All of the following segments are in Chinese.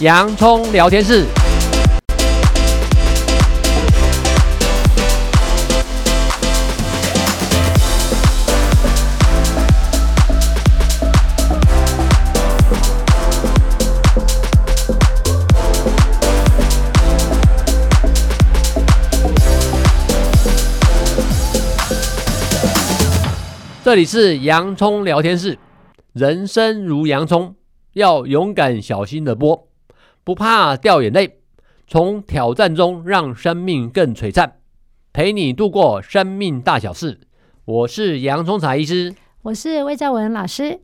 洋葱聊天室。这里是洋葱聊天室，人生如洋葱，要勇敢小心的剥，不怕掉眼泪，从挑战中让生命更璀璨，陪你度过生命大小事。我是洋葱茶医师，我是魏兆文老师。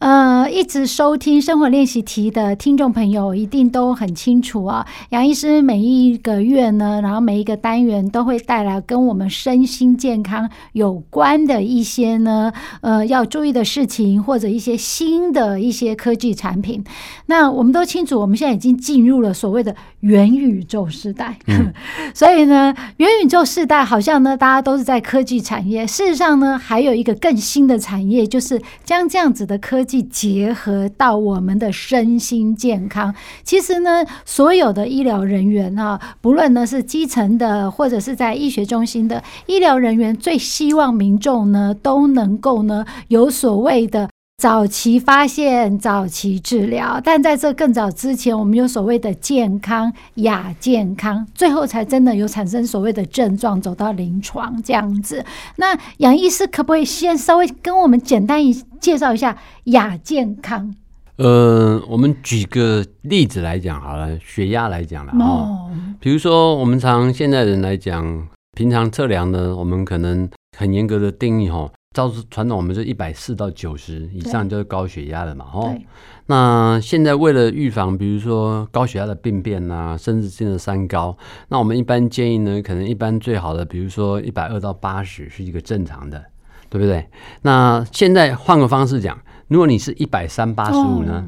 呃，一直收听生活练习题的听众朋友一定都很清楚啊。杨医师每一个月呢，然后每一个单元都会带来跟我们身心健康有关的一些呢，呃，要注意的事情，或者一些新的一些科技产品。那我们都清楚，我们现在已经进入了所谓的元宇宙时代。嗯、所以呢，元宇宙时代好像呢，大家都是在科技产业。事实上呢，还有一个更新的产业，就是将这样子的科技。结合到我们的身心健康，其实呢，所有的医疗人员啊，不论呢是基层的，或者是在医学中心的医疗人员，最希望民众呢都能够呢有所谓的。早期发现，早期治疗，但在这更早之前，我们有所谓的健康亚健康，最后才真的有产生所谓的症状，走到临床这样子。那杨医师可不可以先稍微跟我们简单一介绍一下亚健康？呃，我们举个例子来讲好了，血压来讲了哦，比如说我们常现在人来讲，平常测量呢，我们可能很严格的定义哈。照传统，我们是一百四到九十以上就是高血压了嘛，吼。那现在为了预防，比如说高血压的病变啊，甚至性的三高，那我们一般建议呢，可能一般最好的，比如说一百二到八十是一个正常的，对不对？那现在换个方式讲，如果你是一百三八十五呢，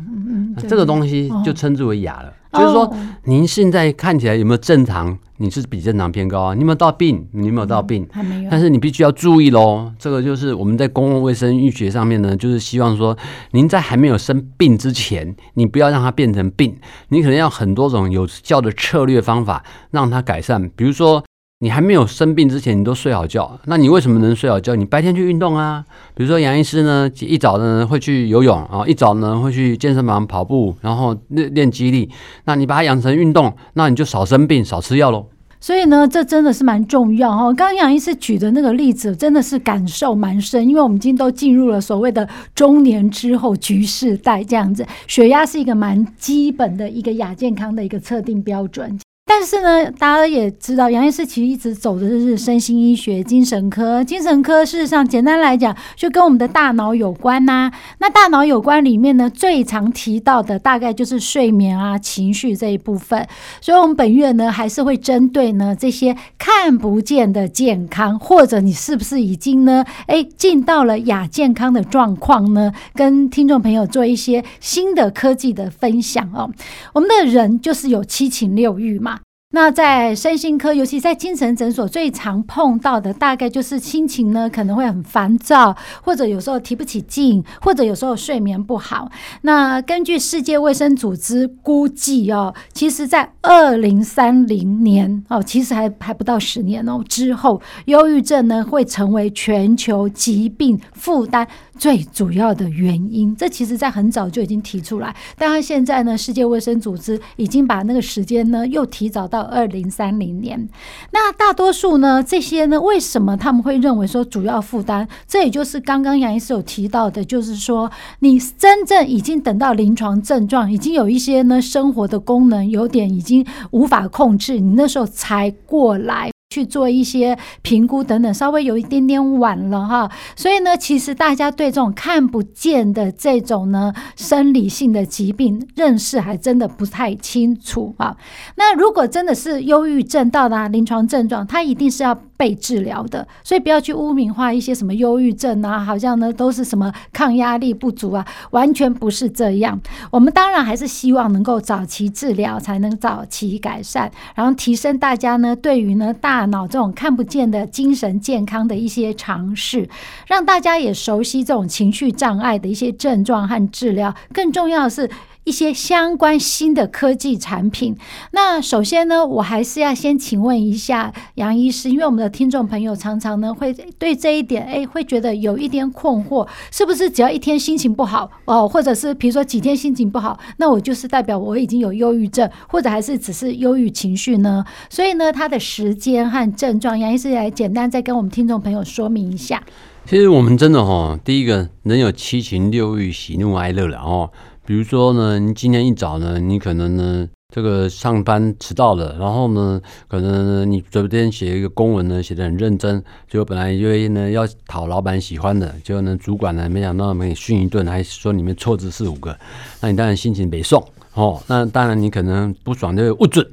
那这个东西就称之为哑了。就是说，您现在看起来有没有正常？你是比正常偏高啊？你有没有到病？你有没有到病？还没有。但是你必须要注意喽。这个就是我们在公共卫生医学上面呢，就是希望说，您在还没有生病之前，你不要让它变成病。你可能要很多种有效的策略方法让它改善，比如说。你还没有生病之前，你都睡好觉，那你为什么能睡好觉？你白天去运动啊，比如说杨医师呢，一早呢会去游泳啊，一早呢会去健身房跑步，然后练练肌力。那你把它养成运动，那你就少生病，少吃药喽。所以呢，这真的是蛮重要哈。刚刚杨医师举的那个例子，真的是感受蛮深，因为我们已经都进入了所谓的中年之后局势代这样子，血压是一个蛮基本的一个亚健康的一个测定标准。但是呢，大家也知道，杨医师其实一直走的是身心医学、精神科。精神科事实上，简单来讲，就跟我们的大脑有关呐、那大脑有关里面呢，最常提到的大概就是睡眠啊、情绪这一部分。所以，我们本月呢，还是会针对呢这些看不见的健康，或者你是不是已经呢，哎，进到了亚健康的状况呢？跟听众朋友做一些新的科技的分享哦。我们的人就是有七情六欲嘛。那在身心科，尤其在精神诊所，最常碰到的大概就是心情呢可能会很烦躁，或者有时候提不起劲，或者有时候睡眠不好。那根据世界卫生组织估计哦，其实在二零三零年哦，其实还还不到十年哦之后，忧郁症呢会成为全球疾病负担最主要的原因，这其实在很早就已经提出来，但他现在呢，世界卫生组织已经把那个时间呢又提早到二零三零年。那大多数呢，这些呢，为什么他们会认为说主要负担？这也就是刚刚杨医师有提到的，就是说你真正已经等到临床症状，已经有一些呢生活的功能有点已经无法控制，你那时候才过来。去做一些评估等等，稍微有一点点晚了哈，所以呢，其实大家对这种看不见的这种呢生理性的疾病认识还真的不太清楚啊。那如果真的是忧郁症到达临床症状，它一定是要被治疗的，所以不要去污名化一些什么忧郁症啊，好像呢都是什么抗压力不足啊，完全不是这样。我们当然还是希望能够早期治疗，才能早期改善，然后提升大家呢对于呢大。脑这种看不见的精神健康的一些尝试，让大家也熟悉这种情绪障碍的一些症状和治疗。更重要的是，一些相关新的科技产品。那首先呢，我还是要先请问一下杨医师，因为我们的听众朋友常常呢会对这一点，哎，会觉得有一点困惑，是不是只要一天心情不好哦，或者是比如说几天心情不好，那我就是代表我已经有忧郁症，或者还是只是忧郁情绪呢？所以呢，它的时间和症状，杨医师来简单再跟我们听众朋友说明一下。其实我们真的哈，第一个人有七情六欲、喜怒哀乐了哦。比如说呢，你今天一早呢，你可能呢，这个上班迟到了，然后呢，可能你昨天写一个公文呢，写得很认真，结果本来因为呢要讨老板喜欢的，结果呢主管呢没想到没训一顿，还说里面错字四五个，那你当然心情没送哦，那当然你可能不爽就会不准，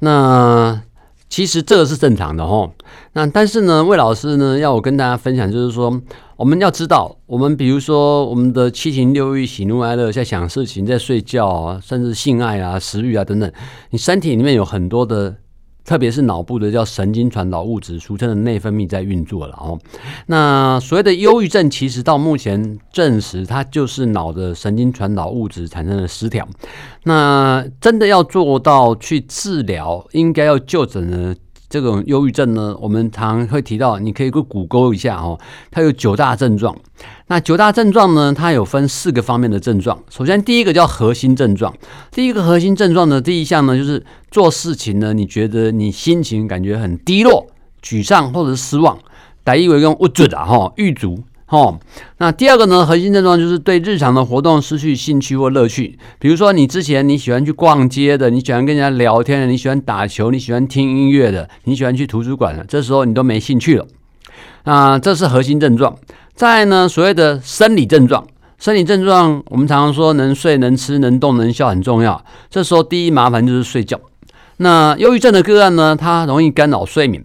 那。其实这个是正常的哈，那但是呢，魏老师呢要我跟大家分享，就是说我们要知道，我们比如说我们的七情六欲、喜怒哀乐，在想事情、在睡觉啊，甚至性爱啊、食欲啊等等，你身体里面有很多的。特别是脑部的叫神经传导物质，俗称的内分泌在运作了哦。那所谓的忧郁症，其实到目前证实，它就是脑的神经传导物质产生了失调。那真的要做到去治疗，应该要就诊的这种忧郁症呢，我们常会提到，你可以去谷歌一下哦，它有九大症状。那九大症状呢，它有分四个方面的症状。首先，第一个叫核心症状。第一个核心症状的，第一项呢，就是做事情呢，你觉得你心情感觉很低落、沮丧或者是失望。打一个用不准啊，哈，郁卒，哦。那第二个呢，核心症状就是对日常的活动失去兴趣或乐趣。比如说，你之前你喜欢去逛街的，你喜欢跟人家聊天的，你喜欢打球，你喜欢听音乐的，你喜欢去图书馆的，这时候你都没兴趣了。那这是核心症状。再呢，所谓的生理症状，生理症状我们常常说能睡、能吃、能动、能笑很重要。这时候第一麻烦就是睡觉。那忧郁症的个案呢，它容易干扰睡眠。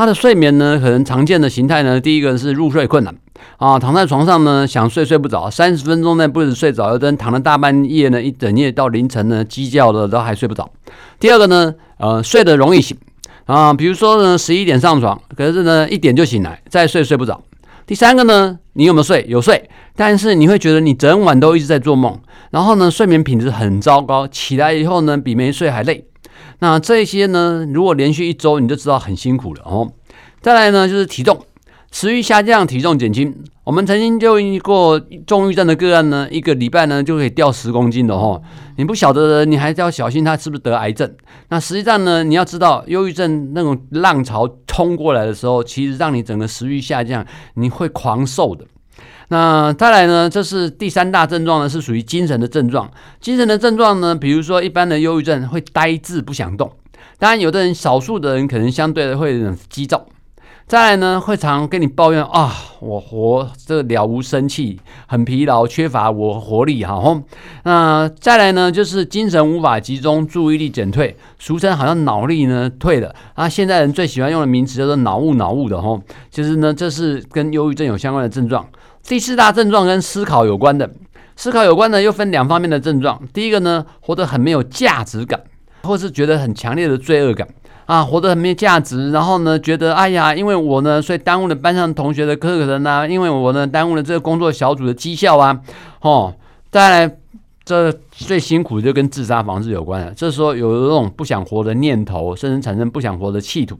他的睡眠呢，可能常见的形态呢，第一个是入睡困难啊，躺在床上呢想睡睡不着，三十分钟内不止睡着，有的人躺了大半夜呢，一整夜到凌晨呢，鸡叫的都还睡不着。第二个呢，呃，睡得容易醒啊，比如说呢，十一点上床，可是呢一点就醒来，再睡睡不着。第三个呢，你有没有睡？有睡，但是你会觉得你整晚都一直在做梦，然后呢，睡眠品质很糟糕，起来以后呢，比没睡还累。那这些呢，如果连续一周，你就知道很辛苦了哦。再来呢，就是体重。食欲下降，体重减轻。我们曾经就遇过重郁症的个案呢，一个礼拜呢就可以掉十公斤的哈。你不晓得的，你还是要小心他是不是得癌症。那实际上呢，你要知道，忧郁症那种浪潮冲过来的时候，其实让你整个食欲下降，你会狂瘦的。那再来呢，这是第三大症状呢，是属于精神的症状。精神的症状呢，比如说一般的忧郁症会呆滞不想动，当然有的人，少数的人可能相对的会很急躁。再来呢，会常跟你抱怨啊，我活这了无生气，很疲劳，缺乏我活力哈。那再来呢，就是精神无法集中，注意力减退，俗称好像脑力呢退了啊。现在人最喜欢用的名词叫做脑雾脑雾的吼，其实呢，这是跟忧郁症有相关的症状。第四大症状跟思考有关的，思考有关的又分两方面的症状。第一个呢，活得很没有价值感，或是觉得很强烈的罪恶感。啊，活得很没价值，然后呢，觉得哎呀，因为我呢，所以耽误了班上同学的课程啊，因为我呢，耽误了这个工作小组的绩效啊，哦，再来，这最辛苦就跟自杀防治有关了。这时候有这种不想活的念头，甚至产生不想活的企图。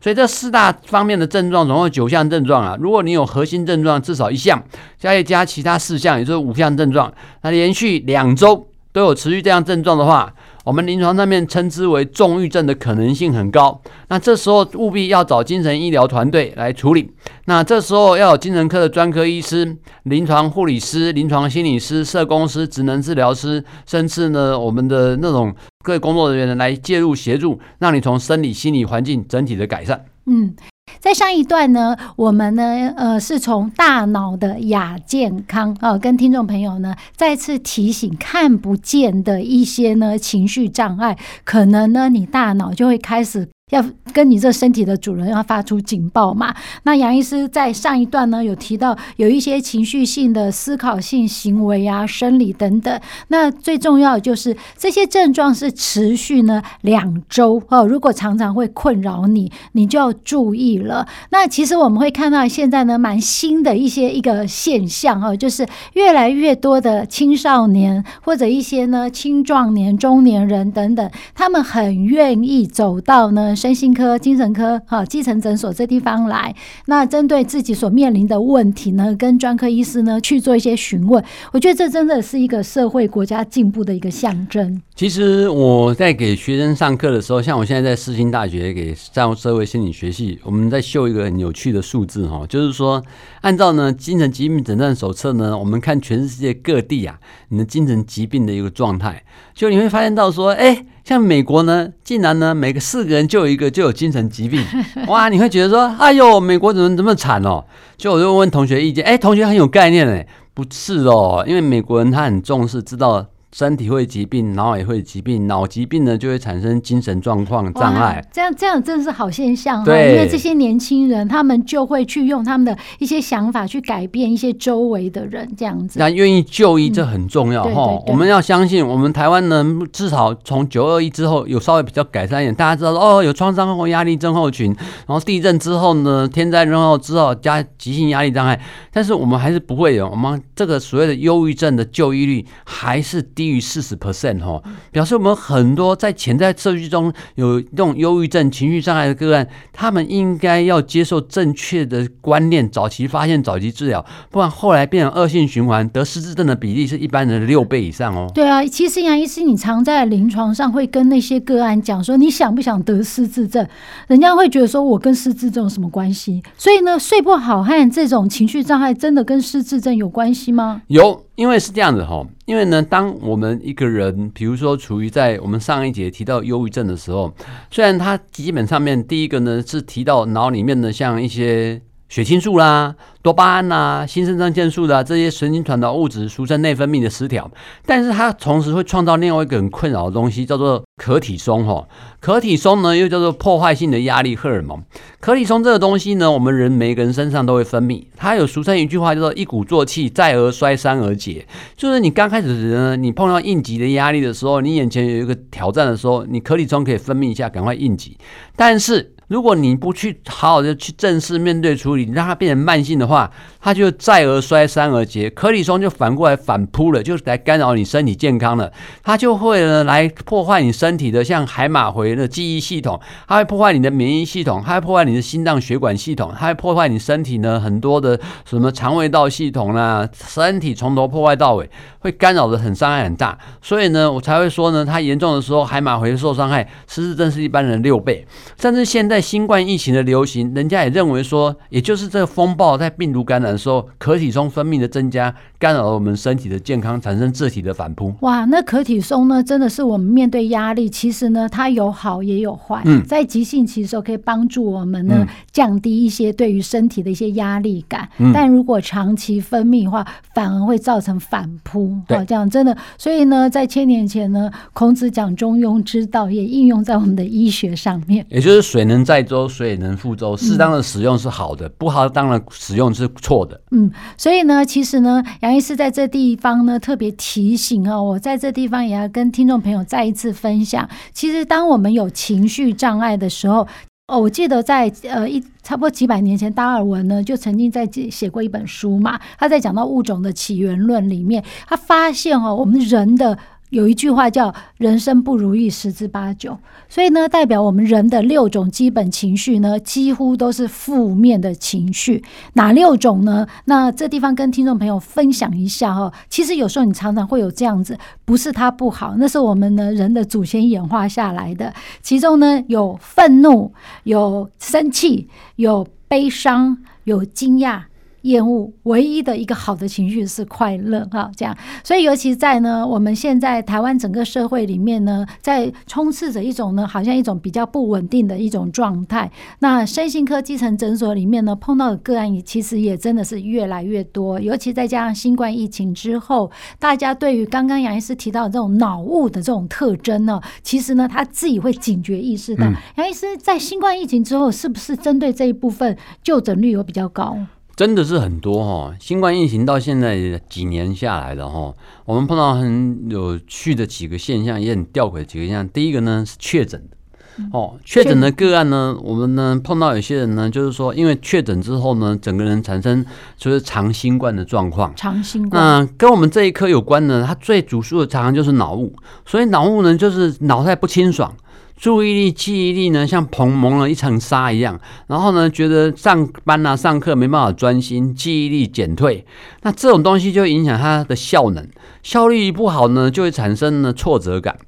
所以这四大方面的症状，总共九项症状啊。如果你有核心症状至少一项，加一加其他四项，也就是五项症状，那连续两周都有持续这样症状的话。我们临床上面称之为重郁症的可能性很高，那这时候务必要找精神医疗团队来处理。那这时候要有精神科的专科医师、临床护理师、临床心理师、社工师、职能治疗师，甚至呢我们的那种各位工作人员来介入协助，让你从生理、心理环境整体的改善。嗯。在上一段呢，我们呢，呃，是从大脑的亚健康啊、呃，跟听众朋友呢再次提醒，看不见的一些呢情绪障碍，可能呢你大脑就会开始要跟你这身体的主人要发出警报嘛？那杨医师在上一段呢有提到有一些情绪性的思考性行为啊、生理等等。那最重要的就是这些症状是持续呢两周哦。如果常常会困扰你，你就要注意了。那其实我们会看到现在呢蛮新的一些一个现象哦，就是越来越多的青少年或者一些呢青壮年、中年人等等，他们很愿意走到呢。身心科、精神科、哈基层诊所这地方来，那针对自己所面临的问题呢，跟专科医师呢去做一些询问，我觉得这真的是一个社会国家进步的一个象征。其实我在给学生上课的时候，像我现在在世新大学给上社会心理学系，我们在秀一个很有趣的数字哈，就是说按照呢精神疾病诊断手册呢，我们看全世界各地啊，你的精神疾病的一个状态，就你会发现到说，哎。像美国呢，竟然呢，每个四个人就有一个就有精神疾病，哇！你会觉得说，哎呦，美国怎么这么惨哦？就我就问同学意见，哎，同学很有概念哎，不是哦，因为美国人他很重视，知道。身体会疾病，脑也会疾病，脑疾病呢就会产生精神状况障碍。这样这样真是好现象哈，因为这些年轻人他们就会去用他们的一些想法去改变一些周围的人，这样子。那愿意就医这很重要哈，我们要相信我们台湾呢，至少从九二一之后有稍微比较改善一点。大家知道哦，有创伤后压力症候群，然后地震之后呢，天灾人祸之后加急性压力障碍，但是我们还是不会有我们这个所谓的忧郁症的就医率还是。低于四十 percent 哈，表示我们很多在潜在社区中有这种忧郁症、情绪障碍的个案，他们应该要接受正确的观念，早期发现、早期治疗，不然后来变成恶性循环，得失智症的比例是一般人的六倍以上哦。对啊，其实杨医师，你常在临床上会跟那些个案讲说，你想不想得失智症？人家会觉得说我跟失智症有什么关系？所以呢，睡不好和这种情绪障碍真的跟失智症有关系吗？有。因为是这样子哈，因为呢，当我们一个人，比如说处于在我们上一节提到忧郁症的时候，虽然它基本上面第一个呢是提到脑里面的像一些血清素啦。多巴胺呐、新肾上腺素的这些神经传导物质，俗称内分泌的失调，但是它同时会创造另外一个很困扰的东西，叫做可体松哈。可体松呢，又叫做破坏性的压力荷尔蒙。可体松这个东西呢，我们人每个人身上都会分泌。它有俗称一句话叫做“一鼓作气，再而衰，三而竭”。就是你刚开始呢，你碰到应急的压力的时候，你眼前有一个挑战的时候，你可体松可以分泌一下，赶快应急。但是如果你不去好好的去正视、面对、处理，你让它变成慢性的话，它就再而衰，三而竭。可体松就反过来反扑了，就是来干扰你身体健康了。它就会呢来破坏你身体的像海马回的记忆系统，它会破坏你的免疫系统，它会破坏你的心脏血管系统，它会破坏你身体呢很多的什么肠胃道系统啦，身体从头破坏到尾，会干扰的很伤害很大。所以呢，我才会说呢，它严重的时候海马回受伤害，实质真是一般人六倍，甚至现在。在新冠疫情的流行，人家也认为说，也就是这个风暴在病毒感染的时候，可体松分泌的增加，干扰了我们身体的健康，产生自体的反扑。哇，那可体松呢，真的是我们面对压力，其实呢，它有好也有坏。嗯，在急性期的时候，可以帮助我们呢、嗯、降低一些对于身体的一些压力感。嗯，但如果长期分泌的话，反而会造成反扑。对，这样真的。所以呢，在千年前呢，孔子讲中庸之道，也应用在我们的医学上面。也就是水能载舟，水也能覆舟。适当的使用是好的，嗯、不好当然使用是错的。嗯，所以呢，其实呢，杨医师在这地方呢特别提醒哦，我在这地方也要跟听众朋友再一次分享。其实，当我们有情绪障碍的时候，哦，我记得在呃一差不多几百年前，达尔文呢就曾经在写过一本书嘛，他在讲到物种的起源论里面，他发现哦，我们人的。有一句话叫“人生不如意十之八九”，所以呢，代表我们人的六种基本情绪呢，几乎都是负面的情绪。哪六种呢？那这地方跟听众朋友分享一下哈。其实有时候你常常会有这样子，不是它不好，那是我们呢人的祖先演化下来的。其中呢，有愤怒，有生气，有悲伤，有惊讶。厌恶，唯一的一个好的情绪是快乐哈，这样。所以尤其在呢，我们现在台湾整个社会里面呢，在充斥着一种呢，好像一种比较不稳定的一种状态。那身心科基层诊所里面呢，碰到的个案也其实也真的是越来越多。尤其再加上新冠疫情之后，大家对于刚刚杨医师提到的这种脑雾的这种特征呢，其实呢，他自己会警觉意识到。杨、嗯、医师在新冠疫情之后，是不是针对这一部分就诊率有比较高？真的是很多哈，新冠疫情到现在几年下来了哈，我们碰到很有趣的几个现象，也很吊诡的几个现象。第一个呢是确诊的哦，确诊的个案呢，我们呢碰到有些人呢，就是说因为确诊之后呢，整个人产生就是长新冠的状况，长新冠。那跟我们这一科有关呢，它最主诉的常常就是脑雾，所以脑雾呢就是脑袋不清爽。注意力、记忆力呢，像蓬蒙了一层纱一样。然后呢，觉得上班啊、上课没办法专心，记忆力减退。那这种东西就影响他的效能，效率一不好呢，就会产生呢挫折感。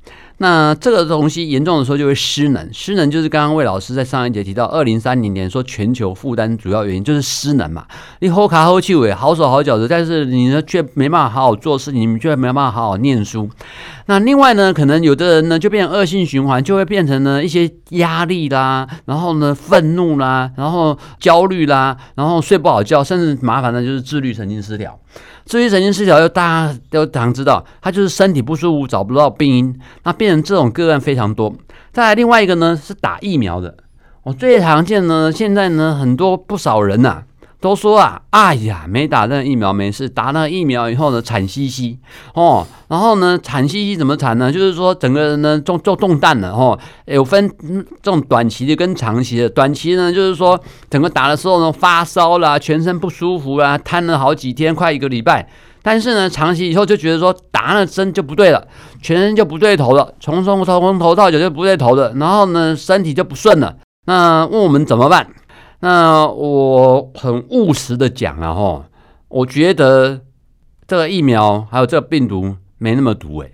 那这个东西严重的时候就会失能，失能就是刚刚魏老师在上一节提到，二零三零年说全球负担主要原因就是失能嘛。你好卡好气尾，好手好脚的，但是你呢却没办法好好做事，你们却没办法好好念书。那另外呢，可能有的人呢就变成恶性循环，就会变成呢一些压力啦，然后呢愤怒啦，然后焦虑啦，然后睡不好觉，甚至麻烦的就是自律神经失调。至于神经失调，又大家都常知道，他就是身体不舒服，找不到病因，那变成这种个案非常多。再来另外一个呢，是打疫苗的，我最常见呢，现在呢，很多不少人呐、啊。都说啊，哎呀，没打那疫苗没事，打那疫苗以后呢，惨兮兮哦。然后呢，惨兮兮怎么惨呢？就是说整个人呢，中就中弹了哦。有分这种短期的跟长期的。短期呢，就是说整个打的时候呢，发烧啦，全身不舒服啦，瘫了好几天，快一个礼拜。但是呢，长期以后就觉得说打那针就不对了，全身就不对头了，从从从头到脚就不对头了。然后呢，身体就不顺了。那问我们怎么办？那我很务实的讲了哈，我觉得这个疫苗还有这个病毒没那么毒诶。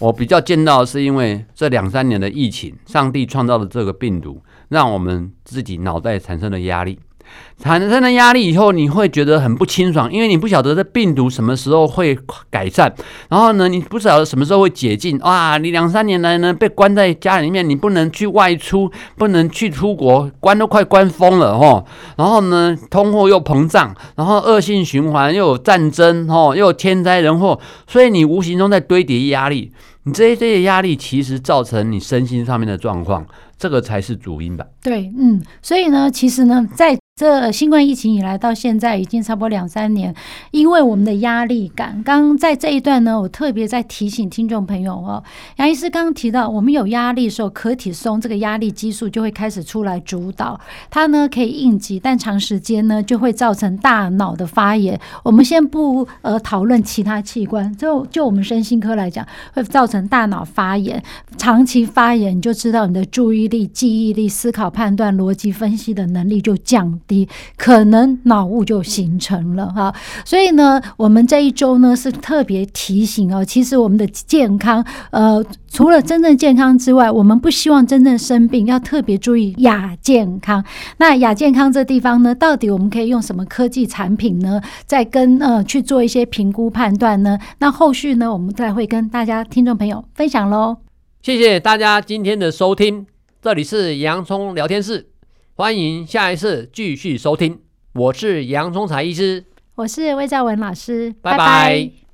我比较见到是因为这两三年的疫情，上帝创造了这个病毒，让我们自己脑袋产生了压力。产生了压力以后，你会觉得很不清爽，因为你不晓得这病毒什么时候会改善，然后呢，你不晓得什么时候会解禁。哇，你两三年来呢被关在家里面，你不能去外出，不能去出国，关都快关疯了吼。然后呢，通货又膨胀，然后恶性循环，又有战争吼，又有天灾人祸，所以你无形中在堆叠压力。你这些这些压力其实造成你身心上面的状况，这个才是主因吧？对，嗯，所以呢，其实呢，在这新冠疫情以来到现在已经差不多两三年，因为我们的压力感，刚在这一段呢，我特别在提醒听众朋友哦，杨医师刚刚提到，我们有压力的时候，可体松这个压力激素就会开始出来主导，它呢可以应急，但长时间呢就会造成大脑的发炎。我们先不呃讨论其他器官，就就我们身心科来讲，会造成大脑发炎，长期发炎你就知道你的注意力、记忆力、思考、判断、逻辑分析的能力就降。低可能脑雾就形成了哈，所以呢，我们这一周呢是特别提醒哦，其实我们的健康，呃，除了真正健康之外，我们不希望真正生病，要特别注意亚健康。那亚健康这地方呢，到底我们可以用什么科技产品呢？再跟呃去做一些评估判断呢？那后续呢，我们再会跟大家听众朋友分享喽。谢谢大家今天的收听，这里是洋葱聊天室。欢迎下一次继续收听，我是杨忠才医师，我是魏兆文老师，拜拜。拜拜。